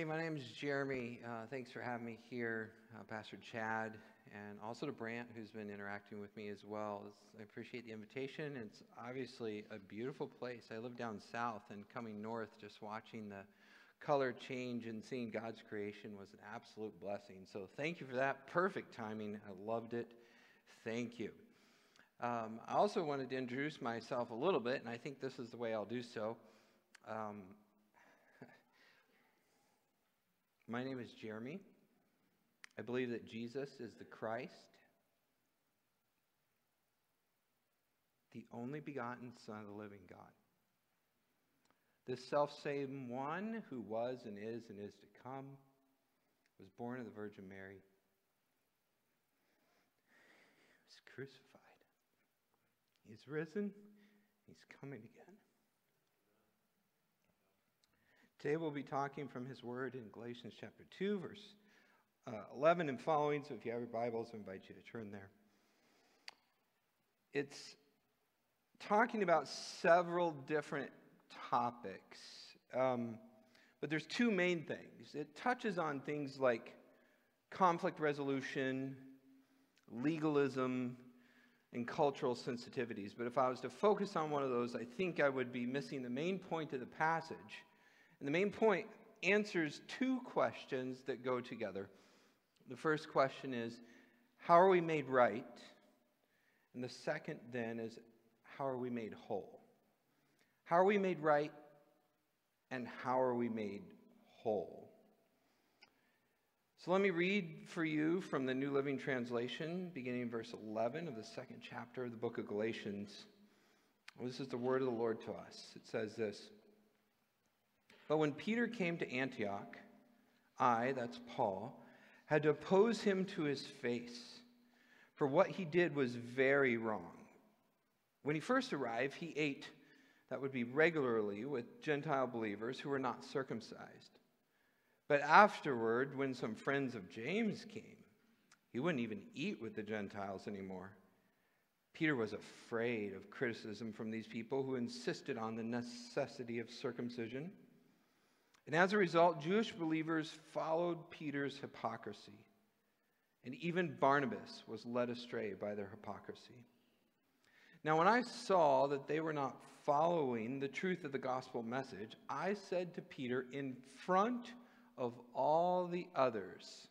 Hey, my name is Jeremy. Uh, thanks for having me here, uh, Pastor Chad, and also to Brant, who's been interacting with me as well. It's, I appreciate the invitation. It's obviously a beautiful place. I live down south, and coming north, just watching the color change and seeing God's creation was an absolute blessing. So thank you for that. Perfect timing. I loved it. Thank you. Um, I also wanted to introduce myself a little bit, and I think this is the way I'll do so. Um, my name is Jeremy. I believe that Jesus is the Christ, the only begotten Son of the living God. The self same one who was and is and is to come was born of the Virgin Mary, he was crucified. He's risen, he's coming again. Today we'll be talking from his word in Galatians chapter 2, verse uh, 11 and following. So if you have your Bibles, I invite you to turn there. It's talking about several different topics. Um, but there's two main things. It touches on things like conflict resolution, legalism, and cultural sensitivities. But if I was to focus on one of those, I think I would be missing the main point of the passage. And the main point answers two questions that go together. The first question is, how are we made right? And the second then is, how are we made whole? How are we made right? And how are we made whole? So let me read for you from the New Living Translation, beginning in verse 11 of the second chapter of the book of Galatians. This is the word of the Lord to us. It says this But when Peter came to Antioch, I, that's Paul, had to oppose him to his face, for what he did was very wrong. When he first arrived, he ate that would be regularly with Gentile believers who were not circumcised. But afterward, when some friends of James came, he wouldn't even eat with the Gentiles anymore. Peter was afraid of criticism from these people who insisted on the necessity of circumcision. And as a result, Jewish believers followed Peter's hypocrisy. And even Barnabas was led astray by their hypocrisy. Now, when I saw that they were not following the truth of the gospel message, I said to Peter in front of all the others,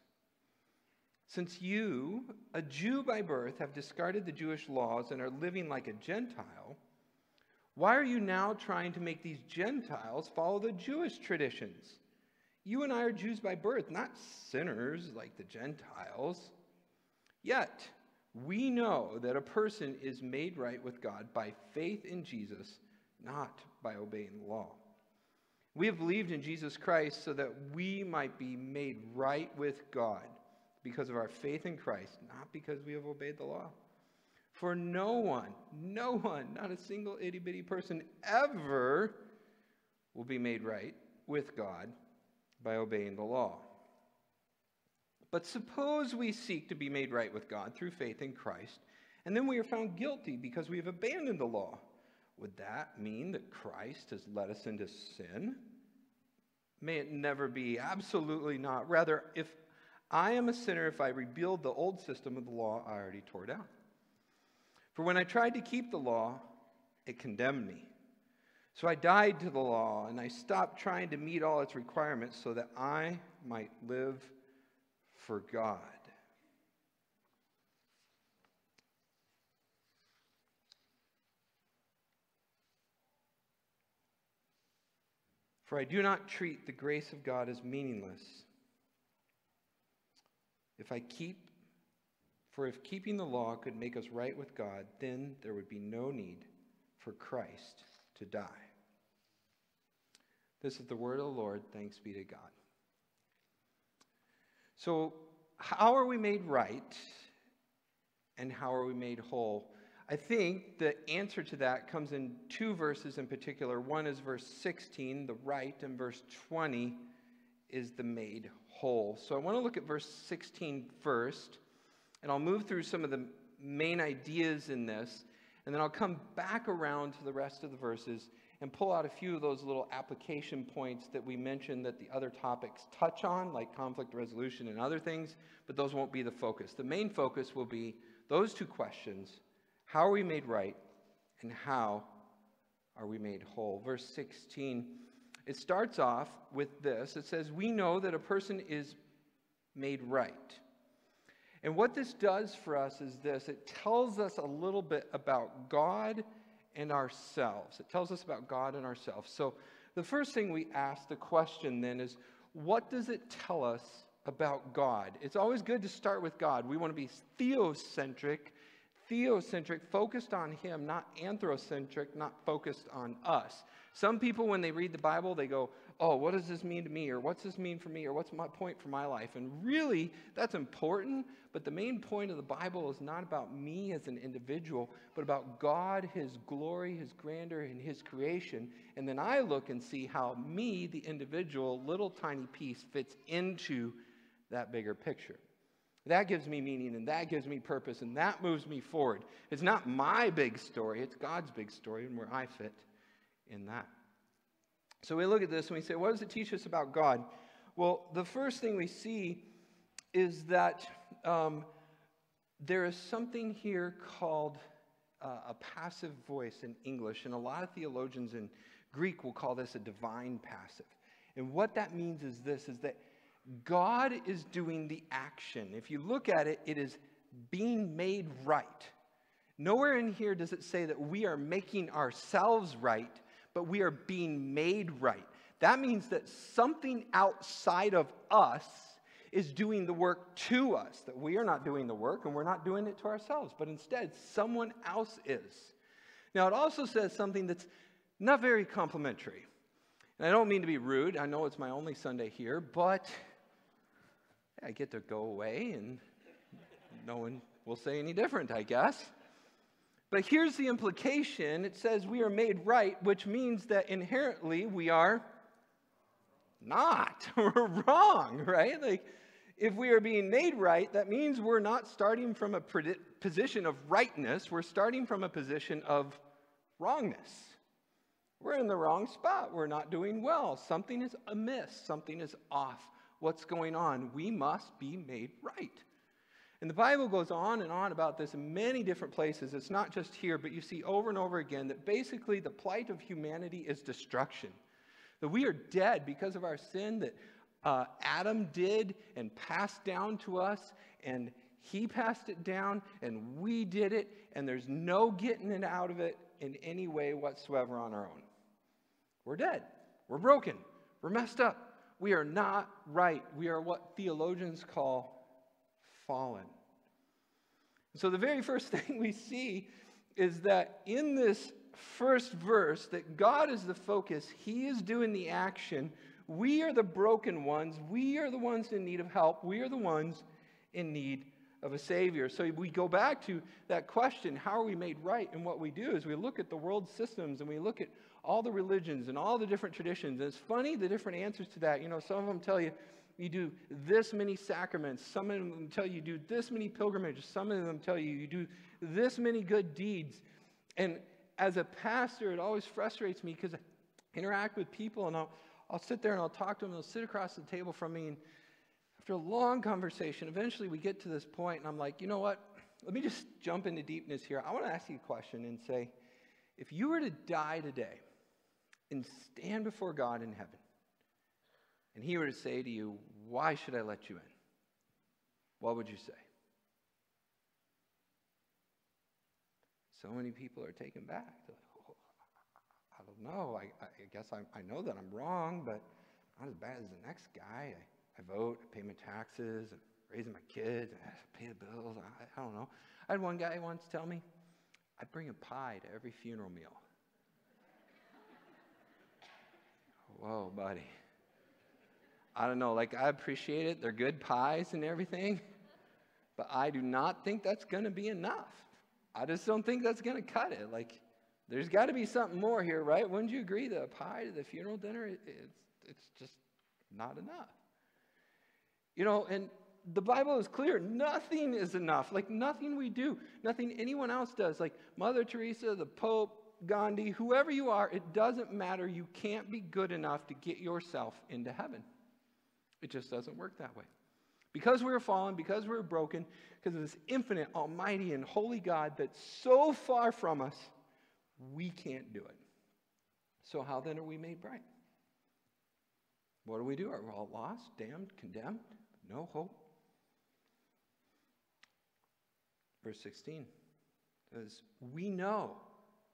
Since you, a Jew by birth, have discarded the Jewish laws and are living like a Gentile, why are you now trying to make these Gentiles follow the Jewish traditions? You and I are Jews by birth, not sinners like the Gentiles. Yet, we know that a person is made right with God by faith in Jesus, not by obeying the law. We have believed in Jesus Christ so that we might be made right with God because of our faith in Christ, not because we have obeyed the law. For no one, no one, not a single itty bitty person ever will be made right with God by obeying the law. But suppose we seek to be made right with God through faith in Christ, and then we are found guilty because we have abandoned the law. Would that mean that Christ has led us into sin? May it never be. Absolutely not. Rather, if I am a sinner, if I rebuild the old system of the law I already tore down. For when I tried to keep the law, it condemned me. So I died to the law, and I stopped trying to meet all its requirements so that I might live for God. For I do not treat the grace of God as meaningless. If I keep, for if keeping the law could make us right with God, then there would be no need for Christ to die. This is the word of the Lord. Thanks be to God. So, how are we made right and how are we made whole? I think the answer to that comes in two verses in particular. One is verse 16, the right, and verse 20 is the made whole. So I want to look at verse 16 first, and I'll move through some of the main ideas in this, and then I'll come back around to the rest of the verses and pull out a few of those little application points that we mentioned that the other topics touch on, like conflict resolution and other things, but those won't be the focus. The main focus will be those two questions how are we made right, and how are we made whole? Verse 16, it starts off with this it says, We know that a person is made right. And what this does for us is this it tells us a little bit about God and ourselves. It tells us about God and ourselves. So the first thing we ask the question then is what does it tell us about God? It's always good to start with God. We want to be theocentric, theocentric, focused on Him, not anthrocentric, not focused on us. Some people, when they read the Bible, they go, oh, what does this mean to me? Or what's this mean for me? Or what's my point for my life? And really, that's important. But the main point of the Bible is not about me as an individual, but about God, His glory, His grandeur, and His creation. And then I look and see how me, the individual, little tiny piece, fits into that bigger picture. That gives me meaning and that gives me purpose and that moves me forward. It's not my big story, it's God's big story and where I fit in that. So we look at this and we say, what does it teach us about God? Well, the first thing we see is that um, there is something here called uh, a passive voice in English, and a lot of theologians in Greek will call this a divine passive. And what that means is this is that God is doing the action. If you look at it, it is being made right. Nowhere in here does it say that we are making ourselves right, but we are being made right. That means that something outside of us is doing the work to us, that we are not doing the work and we're not doing it to ourselves, but instead someone else is. Now, it also says something that's not very complimentary. And I don't mean to be rude, I know it's my only Sunday here, but I get to go away and no one will say any different, I guess. But here's the implication it says we are made right, which means that inherently we are not. we're wrong, right? Like, if we are being made right, that means we're not starting from a position of rightness, we're starting from a position of wrongness. We're in the wrong spot. We're not doing well. Something is amiss. Something is off. What's going on? We must be made right. And the Bible goes on and on about this in many different places. It's not just here, but you see over and over again that basically the plight of humanity is destruction. That we are dead because of our sin that uh, Adam did and passed down to us, and he passed it down, and we did it, and there's no getting it out of it in any way whatsoever on our own. We're dead. We're broken. We're messed up. We are not right. We are what theologians call fallen. So the very first thing we see is that in this first verse that God is the focus, he is doing the action. We are the broken ones. We are the ones in need of help. We are the ones in need of a savior. So we go back to that question, how are we made right? And what we do is we look at the world systems and we look at all the religions and all the different traditions. And it's funny the different answers to that. You know, some of them tell you you do this many sacraments. Some of them tell you you do this many pilgrimages. Some of them tell you you do this many good deeds. And as a pastor, it always frustrates me because I interact with people and I'll, I'll sit there and I'll talk to them. They'll sit across the table from me. And after a long conversation, eventually we get to this point and I'm like, you know what? Let me just jump into deepness here. I want to ask you a question and say, if you were to die today and stand before God in heaven, and he were to say to you, Why should I let you in? What would you say? So many people are taken back. Like, oh, I don't know. I, I guess I, I, know that I'm wrong, but not as bad as the next guy. I, I vote, I pay my taxes, I'm raising my kids, I pay the bills. I, I don't know. I had one guy once tell me, I bring a pie to every funeral meal. Whoa, buddy. I don't know, like I appreciate it. They're good pies and everything. But I do not think that's going to be enough. I just don't think that's going to cut it. Like, there's got to be something more here, right? Wouldn't you agree The pie to the funeral dinner, it's, it's just not enough? You know, and the Bible is clear. Nothing is enough. Like, nothing we do, nothing anyone else does. Like, Mother Teresa, the Pope, Gandhi, whoever you are, it doesn't matter. You can't be good enough to get yourself into heaven. It just doesn't work that way. Because we are fallen, because we are broken, because of this infinite, almighty, and holy God that's so far from us, we can't do it. So, how then are we made right? What do we do? Are we all lost, damned, condemned? No hope? Verse 16 says, We know,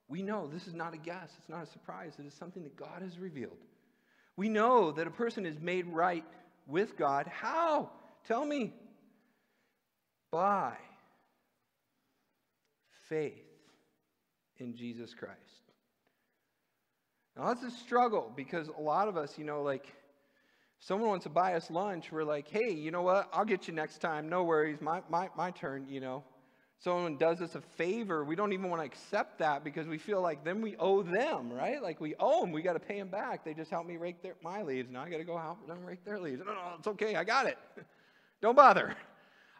we know, this is not a guess, it's not a surprise, it is something that God has revealed. We know that a person is made right with God. How? Tell me. By faith in Jesus Christ. Now, that's a struggle because a lot of us, you know, like, someone wants to buy us lunch, we're like, hey, you know what? I'll get you next time. No worries. My, my, my turn, you know. Someone does us a favor, we don't even want to accept that because we feel like then we owe them, right? Like we owe them. We got to pay them back. They just helped me rake their, my leaves. Now I got to go help them rake their leaves. No, no, it's okay. I got it. don't bother.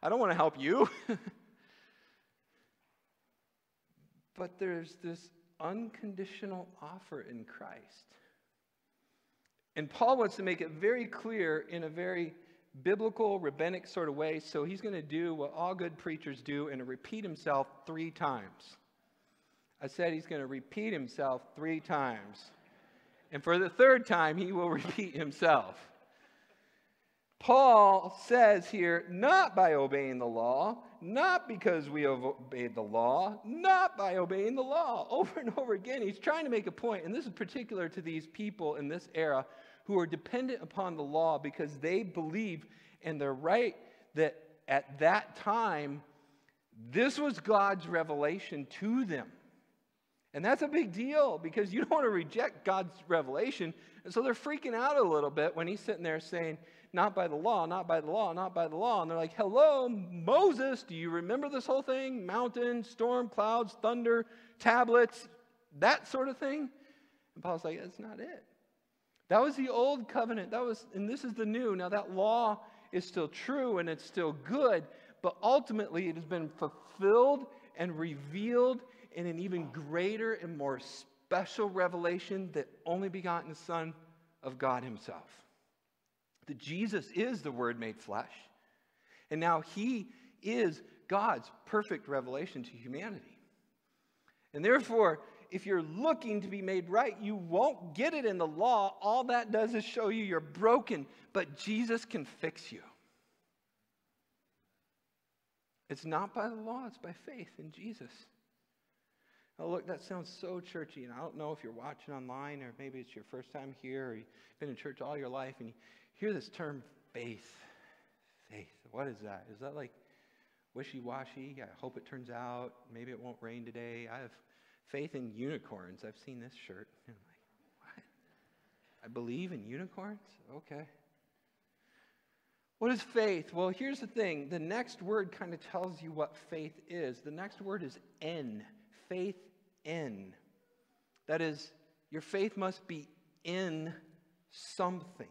I don't want to help you. but there's this unconditional offer in Christ. And Paul wants to make it very clear in a very biblical, rabbinic sort of way. So he's going to do what all good preachers do and repeat himself three times. I said he's going to repeat himself three times. And for the third time, he will repeat himself. Paul says here, not by obeying the law, not because we have obeyed the law, not by obeying the law. Over and over again, he's trying to make a point, and this is particular to these people in this era who are dependent upon the law because they believe and they're right that at that time, this was God's revelation to them. And that's a big deal because you don't want to reject God's revelation. And so they're freaking out a little bit when he's sitting there saying, Not by the law, not by the law, not by the law. And they're like, Hello, Moses, do you remember this whole thing? Mountain, storm, clouds, thunder, tablets, that sort of thing? And Paul's like, That's not it. That was the old covenant. That was, and this is the new. Now that law is still true and it's still good, but ultimately it has been fulfilled and revealed in an even greater and more special revelation that only begotten Son of God Himself. That Jesus is the Word made flesh. And now He is God's perfect revelation to humanity. And therefore, if you're looking to be made right, you won't get it in the law. All that does is show you you're broken, but Jesus can fix you. It's not by the law, it's by faith in Jesus. Oh, look, that sounds so churchy, and I don't know if you're watching online or maybe it's your first time here or you've been in church all your life and you hear this term faith. Faith. What is that? Is that like wishy washy? I hope it turns out. Maybe it won't rain today. I have faith in unicorns. I've seen this shirt. I'm like, what? I believe in unicorns? Okay. What is faith? Well, here's the thing. The next word kind of tells you what faith is. The next word is N. Faith in. That is, your faith must be in something.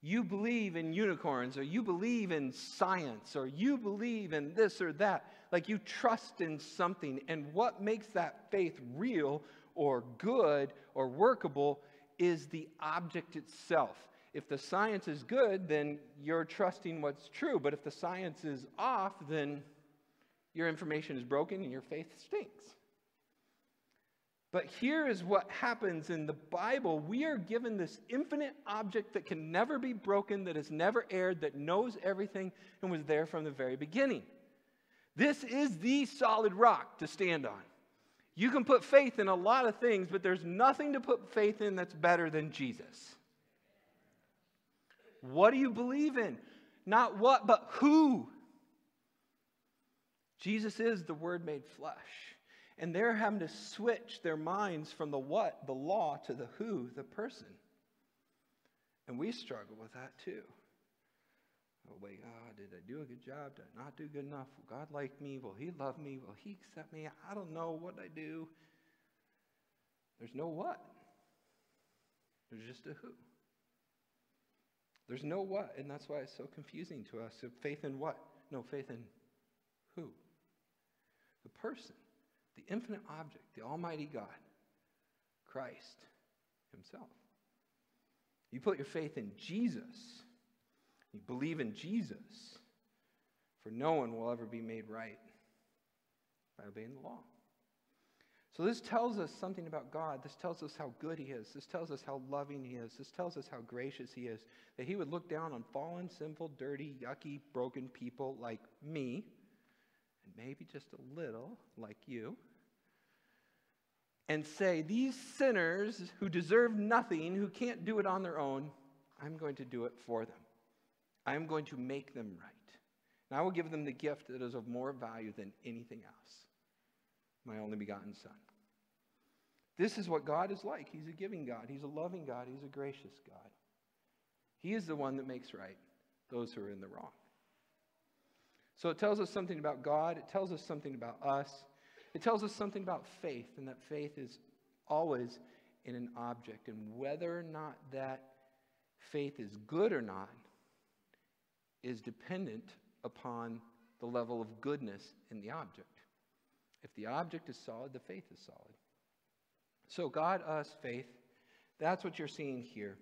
You believe in unicorns, or you believe in science, or you believe in this or that. Like you trust in something. And what makes that faith real or good or workable is the object itself. If the science is good, then you're trusting what's true. But if the science is off, then your information is broken and your faith stinks. But here is what happens in the Bible. We are given this infinite object that can never be broken, that has never erred, that knows everything, and was there from the very beginning. This is the solid rock to stand on. You can put faith in a lot of things, but there's nothing to put faith in that's better than Jesus. What do you believe in? Not what, but who. Jesus is the Word made flesh. And they're having to switch their minds from the what, the law, to the who, the person. And we struggle with that too. Oh, wait, oh, did I do a good job? Did I not do good enough? Will God like me? Will He love me? Will He accept me? I don't know what I do. There's no what. There's just a who. There's no what, and that's why it's so confusing to us. So faith in what? No, faith in who? The person. the infinite object, the Almighty God, Christ Himself. You put your faith in Jesus, you believe in Jesus, for no one will ever be made right by obeying the law. So, this tells us something about God. This tells us how good He is. This tells us how loving He is. This tells us how gracious He is. That He would look down on fallen, sinful, dirty, yucky, broken people like me, and maybe just a little like you, and say, These sinners who deserve nothing, who can't do it on their own, I'm going to do it for them. I'm going to make them right. And I will give them the gift that is of more value than anything else my only begotten Son. This is what God is like. He's a giving God, He's a loving God, He's a gracious God. He is the one that makes right those who are in the wrong. So it tells us something about God, it tells us something about us, it tells us something about faith, and that faith is always in an object. And whether or not that faith is good or not is dependent upon the level of goodness in the object. If the object is solid, the faith is solid. So, God, us, faith, that's what you're seeing here.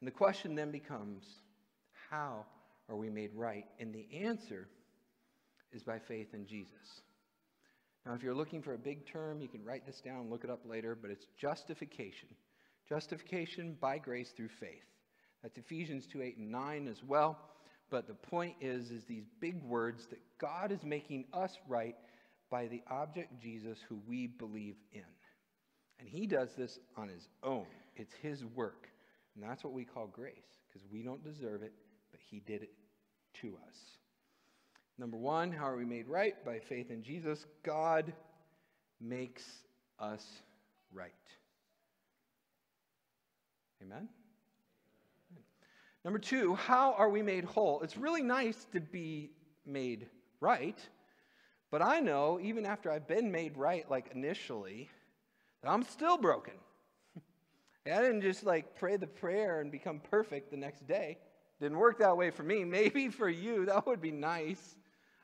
And the question then becomes how are we made right? And the answer is by faith in Jesus. Now, if you're looking for a big term, you can write this down, look it up later, but it's justification. Justification by grace through faith. That's Ephesians 2 8 and 9 as well. But the point is, is these big words that God is making us right by the object Jesus who we believe in. And he does this on his own. It's his work. And that's what we call grace, because we don't deserve it, but he did it to us. Number one, how are we made right? By faith in Jesus. God makes us right. Amen? Number two, how are we made whole? It's really nice to be made right, but I know even after I've been made right, like initially, that I'm still broken. I didn't just like pray the prayer and become perfect the next day. Didn't work that way for me. Maybe for you, that would be nice.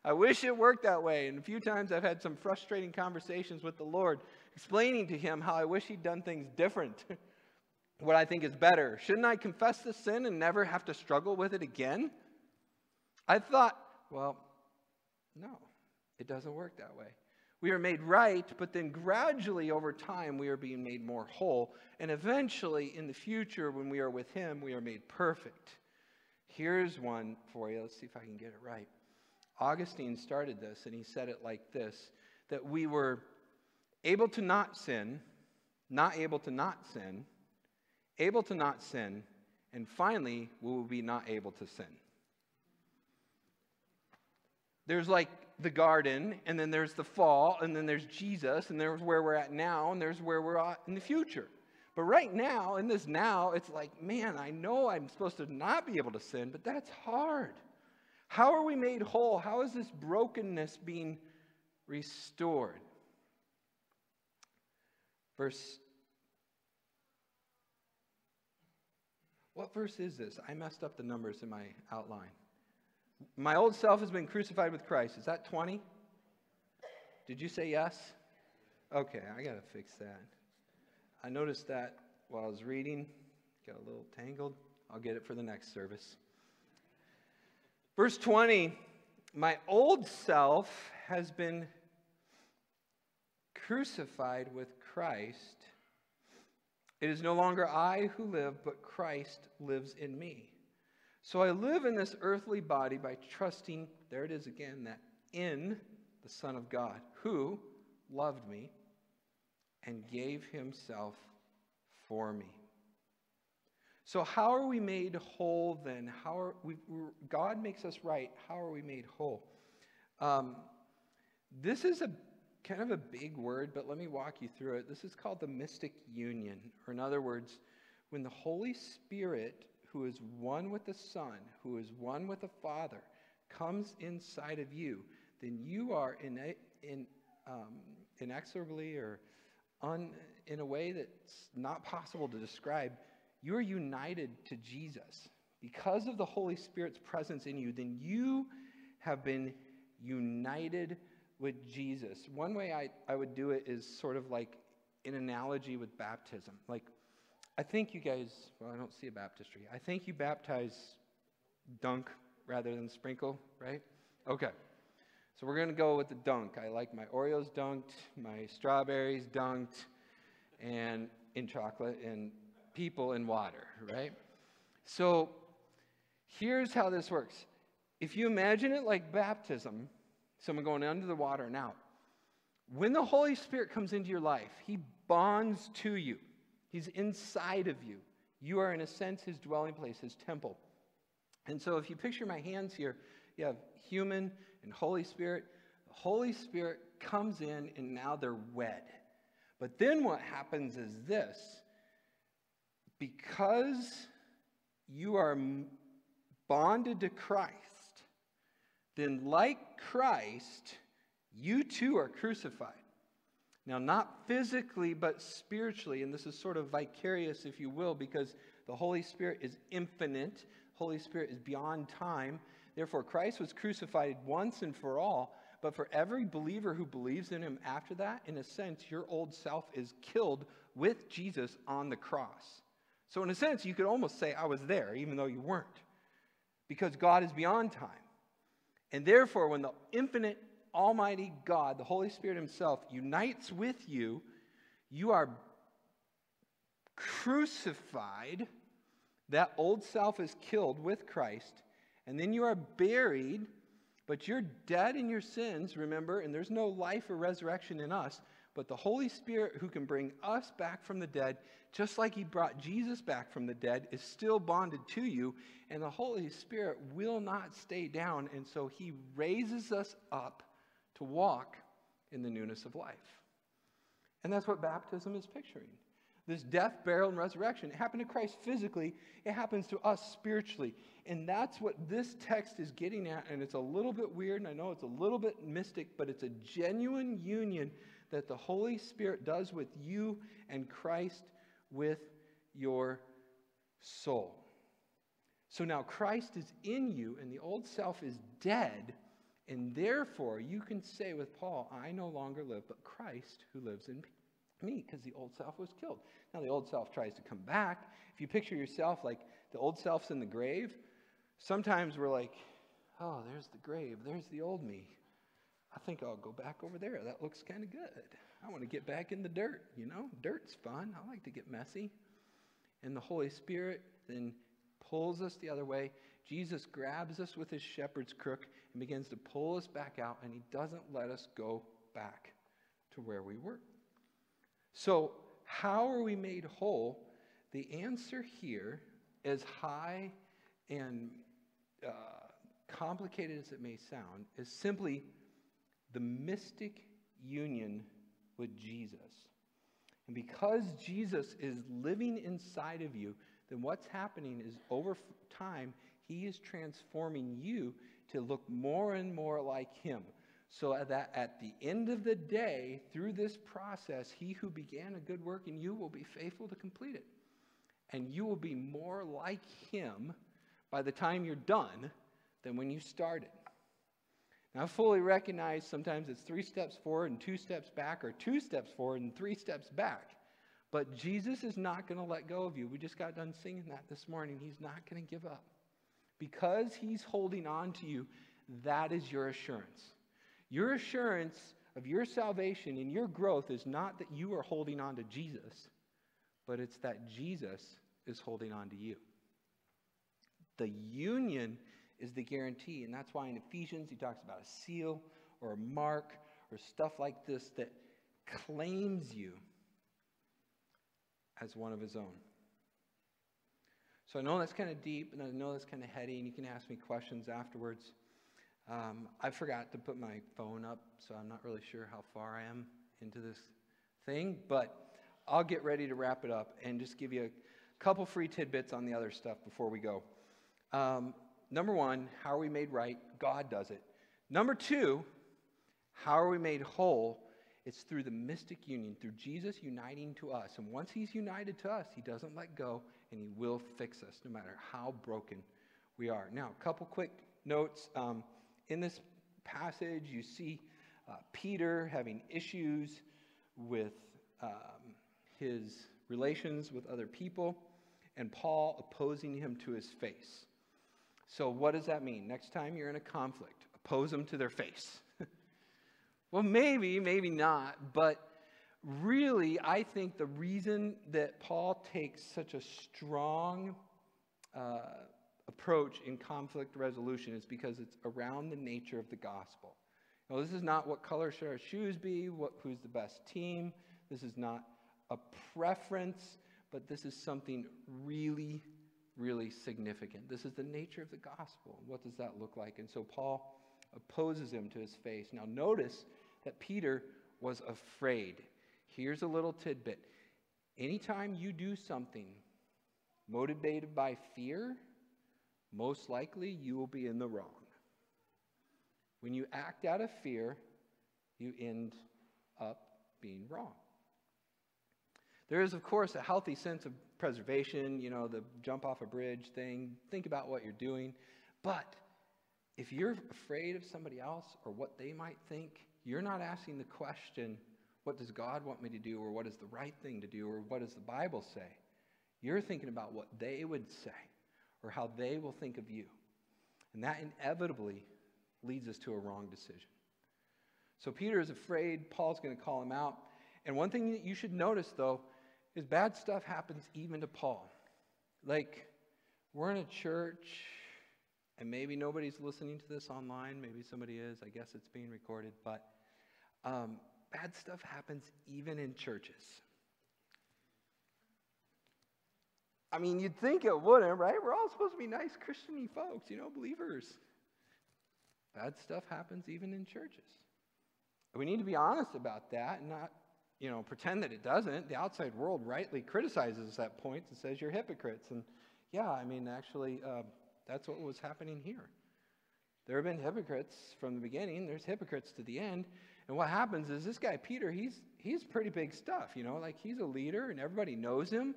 I wish it worked that way. And a few times I've had some frustrating conversations with the Lord, explaining to Him how I wish He'd done things different. what I think is better. Shouldn't I confess the sin and never have to struggle with it again? I thought, well, no, it doesn't work that way. We are made right, but then gradually over time, we are being made more whole. And eventually, in the future, when we are with Him, we are made perfect. Here's one for you. Let's see if I can get it right. Augustine started this, and he said it like this that we were able to not sin, not able to not sin, able to not sin, and finally, we will be not able to sin. There's like the garden, and then there's the fall, and then there's Jesus, and there's where we're at now, and there's where we're at in the future. But right now, in this now, it's like, man, I know I'm supposed to not be able to sin, but that's hard. How are we made whole? How is this brokenness being restored? Verse. What verse is this? I messed up the numbers in my outline. My old self has been crucified with Christ. Is that 20? Did you say yes? Okay, I got to fix that. I noticed that while I was reading, got a little tangled. I'll get it for the next service. Verse 20 My old self has been crucified with Christ. It is no longer I who live, but Christ lives in me. So I live in this earthly body by trusting, there it is again, that in the Son of God, who loved me and gave himself for me. So, how are we made whole then? How are we, God makes us right. How are we made whole? Um, this is a kind of a big word, but let me walk you through it. This is called the mystic union, or in other words, when the Holy Spirit who is one with the Son, who is one with the Father, comes inside of you, then you are in, a, in, um, inexorably or un, in a way that's not possible to describe, you're united to Jesus. Because of the Holy Spirit's presence in you, then you have been united with Jesus. One way I, I would do it is sort of like an analogy with baptism. Like, I think you guys, well, I don't see a baptistry. I think you baptize dunk rather than sprinkle, right? Okay. So we're going to go with the dunk. I like my Oreos dunked, my strawberries dunked, and in chocolate, and people in water, right? So here's how this works. If you imagine it like baptism, someone going under the water and out, when the Holy Spirit comes into your life, He bonds to you, He's inside of you. You are, in a sense, His dwelling place, His temple. And so if you picture my hands here, you have human and Holy Spirit. The Holy Spirit comes in, and now they're wed. But then what happens is this because you are bonded to Christ, then like Christ, you too are crucified. Now, not physically, but spiritually. And this is sort of vicarious, if you will, because the Holy Spirit is infinite, Holy Spirit is beyond time. Therefore, Christ was crucified once and for all. But for every believer who believes in him after that, in a sense, your old self is killed with Jesus on the cross. So, in a sense, you could almost say, I was there, even though you weren't, because God is beyond time. And therefore, when the infinite, almighty God, the Holy Spirit Himself, unites with you, you are crucified. That old self is killed with Christ. And then you are buried, but you're dead in your sins, remember, and there's no life or resurrection in us. But the Holy Spirit, who can bring us back from the dead, just like He brought Jesus back from the dead, is still bonded to you. And the Holy Spirit will not stay down. And so He raises us up to walk in the newness of life. And that's what baptism is picturing. This death, burial, and resurrection. It happened to Christ physically, it happens to us spiritually. And that's what this text is getting at. And it's a little bit weird, and I know it's a little bit mystic, but it's a genuine union that the Holy Spirit does with you and Christ with your soul. So now Christ is in you, and the old self is dead. And therefore, you can say with Paul, I no longer live, but Christ who lives in me, because the old self was killed. Now, the old self tries to come back. If you picture yourself like the old self's in the grave, sometimes we're like, oh, there's the grave, there's the old me. I think I'll go back over there. That looks kind of good. I want to get back in the dirt, you know? Dirt's fun. I like to get messy. And the Holy Spirit then pulls us the other way. Jesus grabs us with his shepherd's crook and begins to pull us back out, and he doesn't let us go back to where we were. So, how are we made whole? The answer here, as high and uh, complicated as it may sound, is simply the mystic union with Jesus. And because Jesus is living inside of you, then what's happening is over time, he is transforming you to look more and more like him. So that at the end of the day, through this process, he who began a good work in you will be faithful to complete it. And you will be more like him by the time you're done than when you started. I fully recognize sometimes it's three steps forward and two steps back, or two steps forward and three steps back. But Jesus is not going to let go of you. We just got done singing that this morning. He's not going to give up. Because he's holding on to you, that is your assurance. Your assurance of your salvation and your growth is not that you are holding on to Jesus, but it's that Jesus is holding on to you. The union is the guarantee. And that's why in Ephesians he talks about a seal or a mark or stuff like this that claims you as one of his own. So I know that's kind of deep, and I know that's kind of heady, and you can ask me questions afterwards. Um, I forgot to put my phone up, so I'm not really sure how far I am into this thing, but I'll get ready to wrap it up and just give you a couple free tidbits on the other stuff before we go. Um, number one, how are we made right? God does it. Number two, how are we made whole? It's through the mystic union, through Jesus uniting to us. And once he's united to us, he doesn't let go and he will fix us no matter how broken we are. Now, a couple quick notes. Um, in this passage, you see uh, Peter having issues with um, his relations with other people, and Paul opposing him to his face. So, what does that mean? Next time you're in a conflict, oppose them to their face. well, maybe, maybe not, but really, I think the reason that Paul takes such a strong uh, approach in conflict resolution is because it's around the nature of the gospel. Now, this is not what color should our shoes be, what, who's the best team. This is not a preference, but this is something really, really significant. This is the nature of the gospel. What does that look like? And so Paul opposes him to his face. Now, notice that Peter was afraid. Here's a little tidbit. Anytime you do something motivated by fear, most likely you will be in the wrong. When you act out of fear, you end up being wrong. There is, of course, a healthy sense of preservation, you know, the jump off a bridge thing. Think about what you're doing. But if you're afraid of somebody else or what they might think, you're not asking the question, what does God want me to do, or what is the right thing to do, or what does the Bible say? You're thinking about what they would say or how they will think of you. And that inevitably leads us to a wrong decision. So Peter is afraid Paul's going to call him out. And one thing that you should notice, though, is bad stuff happens even to Paul. Like, we're in a church, and maybe nobody's listening to this online. Maybe somebody is. I guess it's being recorded. But um, bad stuff happens even in churches. I mean, you'd think it wouldn't, right? We're all supposed to be nice Christian folks, you know, believers. Bad stuff happens even in churches. We need to be honest about that and not, you know, pretend that it doesn't. The outside world rightly criticizes that point and says you're hypocrites. And yeah, I mean, actually, uh, that's what was happening here. There have been hypocrites from the beginning. There's hypocrites to the end. And what happens is this guy Peter, he's he's pretty big stuff, you know, like he's a leader and everybody knows him.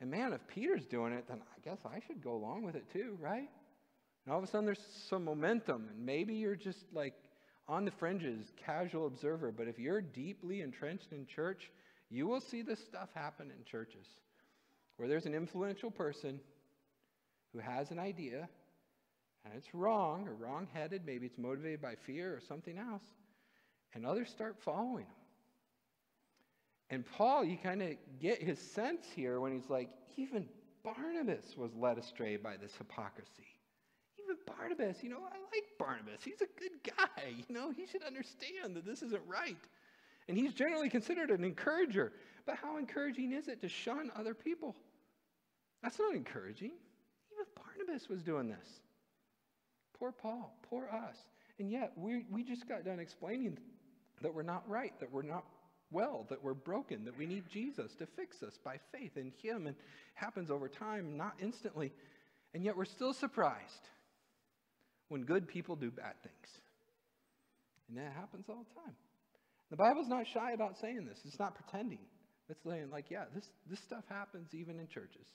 And man, if Peter's doing it, then I guess I should go along with it too, right? And all of a sudden there's some momentum, and maybe you're just like on the fringes, casual observer, but if you're deeply entrenched in church, you will see this stuff happen in churches where there's an influential person who has an idea and it's wrong or wrong headed, maybe it's motivated by fear or something else, and others start following him. And Paul, you kind of get his sense here when he's like, even Barnabas was led astray by this hypocrisy. Even Barnabas, you know, I like Barnabas. He's a good guy. You know, he should understand that this isn't right. And he's generally considered an encourager. But how encouraging is it to shun other people? That's not encouraging. Even Barnabas was doing this. Poor Paul, poor us. And yet, we, we just got done explaining that we're not right, that we're not well, that we're broken, that we need Jesus to fix us by faith in Him. And happens over time, not instantly. And yet we're still surprised when good people do bad things. And that happens all the time. The Bible's not shy about saying this. It's not pretending. It's saying, like, yeah, this, this stuff happens even in churches.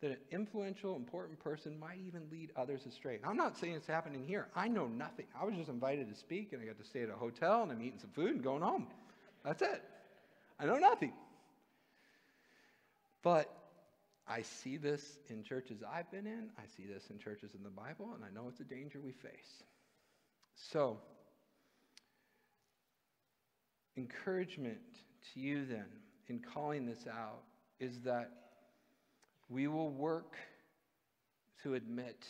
That an influential, important person might even lead others astray. I'm not saying it's happening here. I know nothing. I was just invited to speak, and I got to stay at a hotel, and I'm eating some food and going home. That's it. I know nothing. But I see this in churches I've been in. I see this in churches in the Bible, and I know it's a danger we face. So, encouragement to you then in calling this out is that we will work to admit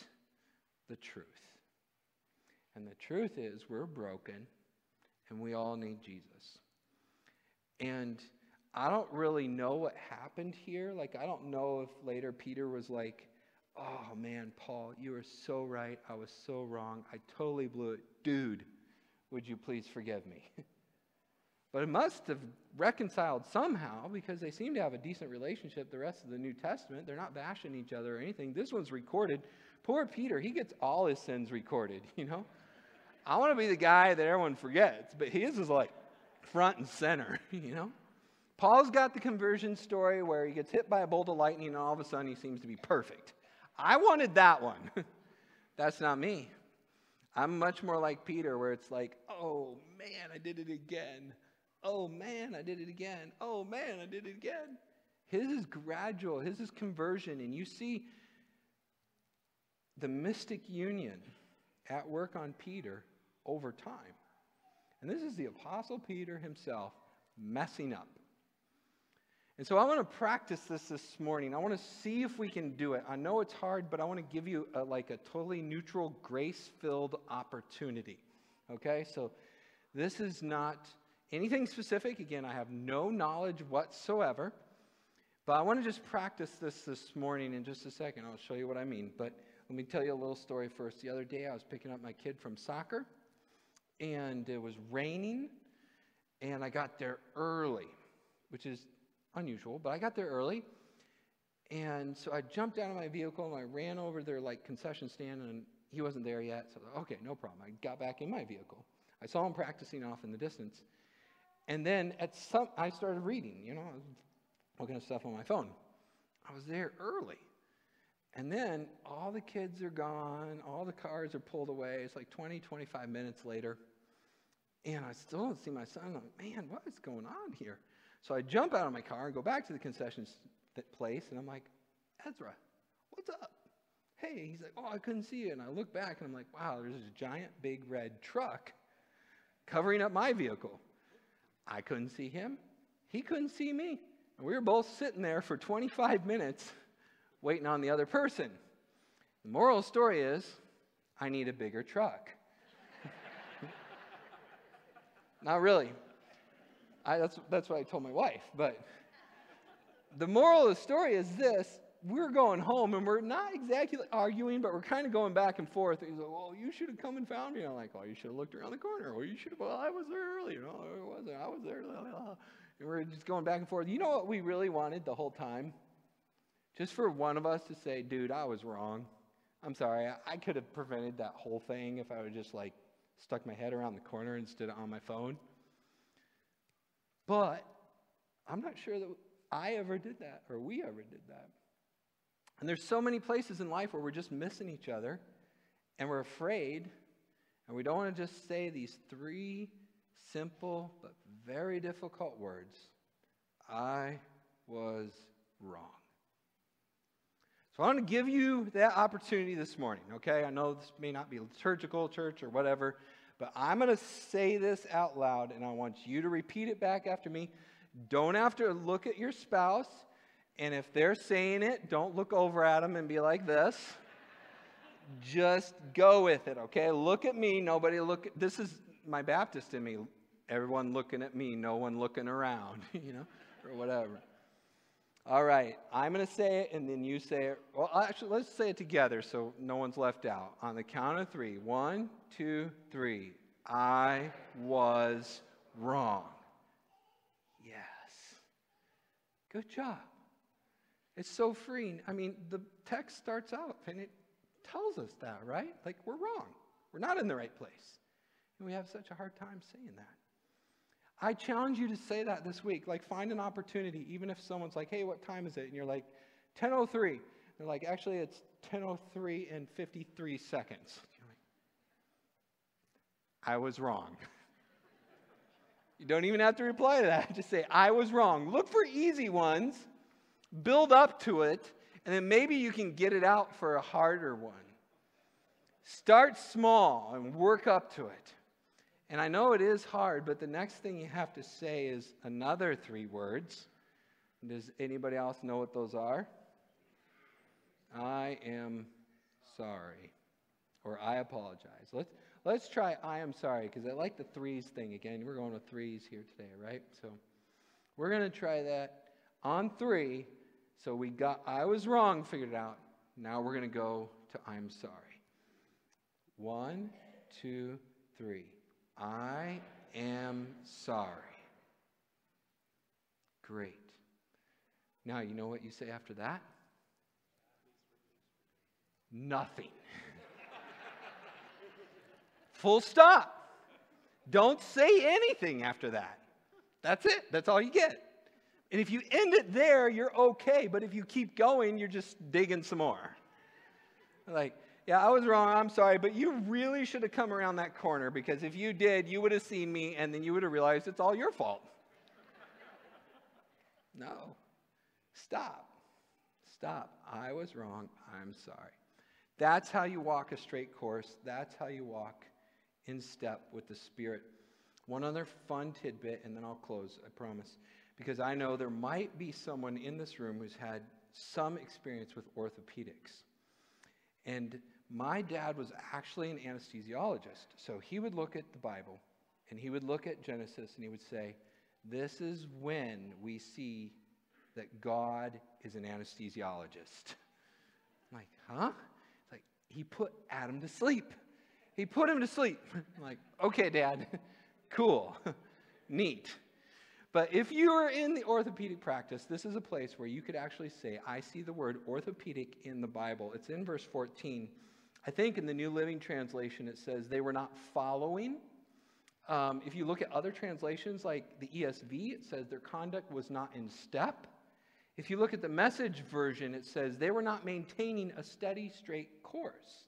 the truth. And the truth is, we're broken and we all need Jesus. And I don't really know what happened here. Like, I don't know if later Peter was like, oh man, Paul, you were so right. I was so wrong. I totally blew it. Dude, would you please forgive me? but it must have reconciled somehow because they seem to have a decent relationship the rest of the New Testament. They're not bashing each other or anything. This one's recorded. Poor Peter, he gets all his sins recorded, you know? I want to be the guy that everyone forgets, but his is like, front and center, you know? Paul's got the conversion story where he gets hit by a bolt of lightning and all of a sudden he seems to be perfect. I wanted that one. That's not me. I'm much more like Peter, where it's like, oh man, I did it again. Oh man, I did it again. Oh man, I did it again. His is gradual, his is conversion. And you see the mystic union at work on Peter over time. And this is the Apostle Peter himself messing up. And so I want to practice this this morning. I want to see if we can do it. I know it's hard, but I want to give you a, like a totally neutral, grace filled opportunity. Okay? So this is not anything specific. Again, I have no knowledge whatsoever. But I want to just practice this this morning in just a second. I'll show you what I mean. But let me tell you a little story first. The other day, I was picking up my kid from soccer, and it was raining, and I got there early, which is unusual, but I got there early. And so I jumped out of my vehicle and I ran over their like concession stand and he wasn't there yet. So okay, no problem. I got back in my vehicle. I saw him practicing off in the distance. And then at some I started reading, you know, looking at stuff on my phone. I was there early. And then all the kids are gone, all the cars are pulled away. It's like 20, 25 minutes later. And I still don't see my son. I'm like, man, what is going on here? So I jump out of my car and go back to the concession place, and I'm like, Ezra, what's up? Hey, he's like, oh, I couldn't see you. And I look back, and I'm like, wow, there's a giant big red truck covering up my vehicle. I couldn't see him. He couldn't see me. And we were both sitting there for 25 minutes waiting on the other person. The moral story is I need a bigger truck. Not really. I, that's, that's what I told my wife. But the moral of the story is this we're going home and we're not exactly arguing, but we're kind of going back and forth. He's like, well, you should have come and found me. I'm like, well, you should have looked around the corner. Well, you should have, well, I was there early. You know, I wasn't. I was there. And we're just going back and forth. You know what we really wanted the whole time? Just for one of us to say, dude, I was wrong. I'm sorry. I, I could have prevented that whole thing if I would just like stuck my head around the corner instead of on my phone. But I'm not sure that I ever did that or we ever did that. And there's so many places in life where we're just missing each other and we're afraid and we don't want to just say these three simple but very difficult words I was wrong. So I want to give you that opportunity this morning, okay? I know this may not be liturgical church or whatever, but I'm going to say this out loud, and I want you to repeat it back after me. Don't have to look at your spouse, and if they're saying it, don't look over at them and be like this. Just go with it, okay? Look at me. Nobody look. This is my Baptist in me. Everyone looking at me, no one looking around, you know, or whatever. All right, I'm going to say it and then you say it. Well, actually, let's say it together so no one's left out. On the count of three one, two, three. I was wrong. Yes. Good job. It's so freeing. I mean, the text starts out and it tells us that, right? Like, we're wrong. We're not in the right place. And we have such a hard time saying that. I challenge you to say that this week. Like, find an opportunity, even if someone's like, hey, what time is it? And you're like, 10.03. They're like, actually, it's 10.03 and 53 seconds. I was wrong. you don't even have to reply to that. Just say, I was wrong. Look for easy ones, build up to it, and then maybe you can get it out for a harder one. Start small and work up to it. And I know it is hard, but the next thing you have to say is another three words. Does anybody else know what those are? I am sorry. Or I apologize. Let's, let's try I am sorry, because I like the threes thing again. We're going with threes here today, right? So we're going to try that on three. So we got I was wrong, figured it out. Now we're going to go to I'm sorry. One, two, three. I am sorry. Great. Now, you know what you say after that? Nothing. Full stop. Don't say anything after that. That's it. That's all you get. And if you end it there, you're okay. But if you keep going, you're just digging some more. Like, Yeah, I was wrong. I'm sorry. But you really should have come around that corner because if you did, you would have seen me and then you would have realized it's all your fault. no. Stop. Stop. I was wrong. I'm sorry. That's how you walk a straight course. That's how you walk in step with the Spirit. One other fun tidbit, and then I'll close, I promise. Because I know there might be someone in this room who's had some experience with orthopedics. And my dad was actually an anesthesiologist. So he would look at the Bible and he would look at Genesis and he would say, This is when we see that God is an anesthesiologist. I'm like, huh? It's like, he put Adam to sleep. He put him to sleep. I'm like, okay, Dad, cool, neat. But if you are in the orthopedic practice, this is a place where you could actually say, I see the word orthopedic in the Bible. It's in verse 14. I think in the New Living Translation it says they were not following. Um, if you look at other translations like the ESV, it says their conduct was not in step. If you look at the message version, it says they were not maintaining a steady, straight course.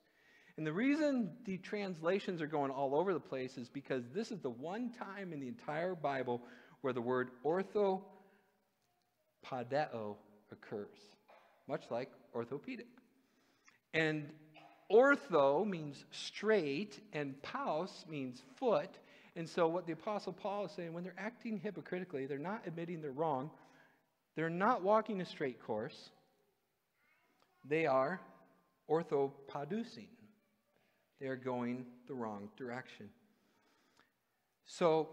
And the reason the translations are going all over the place is because this is the one time in the entire Bible where the word ortho padeo occurs, much like orthopedic. And ortho means straight, and pous means foot. And so, what the Apostle Paul is saying, when they're acting hypocritically, they're not admitting they're wrong, they're not walking a straight course. They are orthopaducing. They are going the wrong direction. So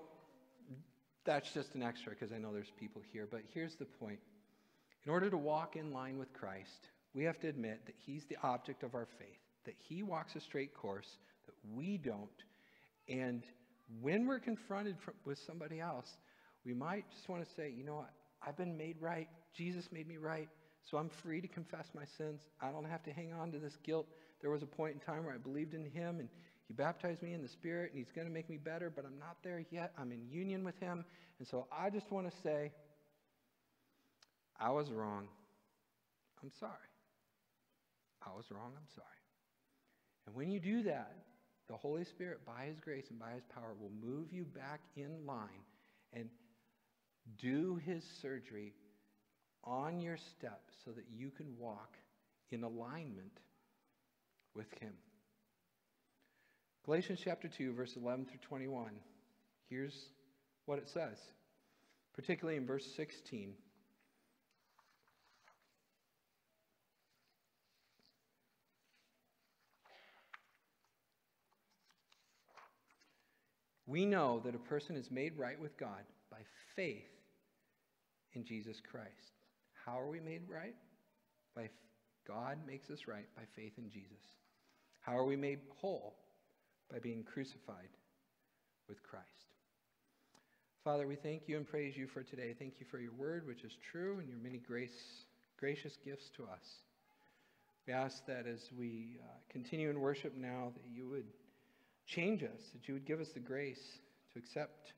that's just an extra because I know there's people here. But here's the point in order to walk in line with Christ, we have to admit that He's the object of our faith, that He walks a straight course, that we don't. And when we're confronted with somebody else, we might just want to say, you know what? I've been made right. Jesus made me right. So I'm free to confess my sins. I don't have to hang on to this guilt. There was a point in time where I believed in him and he baptized me in the Spirit and he's going to make me better, but I'm not there yet. I'm in union with him. And so I just want to say, I was wrong. I'm sorry. I was wrong. I'm sorry. And when you do that, the Holy Spirit, by His grace and by His power, will move you back in line and do his surgery on your step so that you can walk in alignment with him. Galatians chapter 2, verse 11 through 21. Here's what it says, particularly in verse 16. We know that a person is made right with God by faith in Jesus Christ. How are we made right? By God makes us right by faith in Jesus. How are we made whole? By being crucified with Christ. Father, we thank you and praise you for today. Thank you for your word, which is true, and your many grace, gracious gifts to us. We ask that as we uh, continue in worship now, that you would change us, that you would give us the grace to accept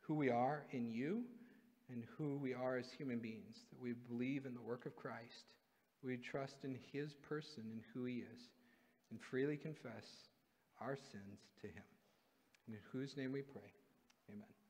who we are in you and who we are as human beings, that we believe in the work of Christ, we trust in his person and who he is, and freely confess our sins to him. And in whose name we pray. Amen.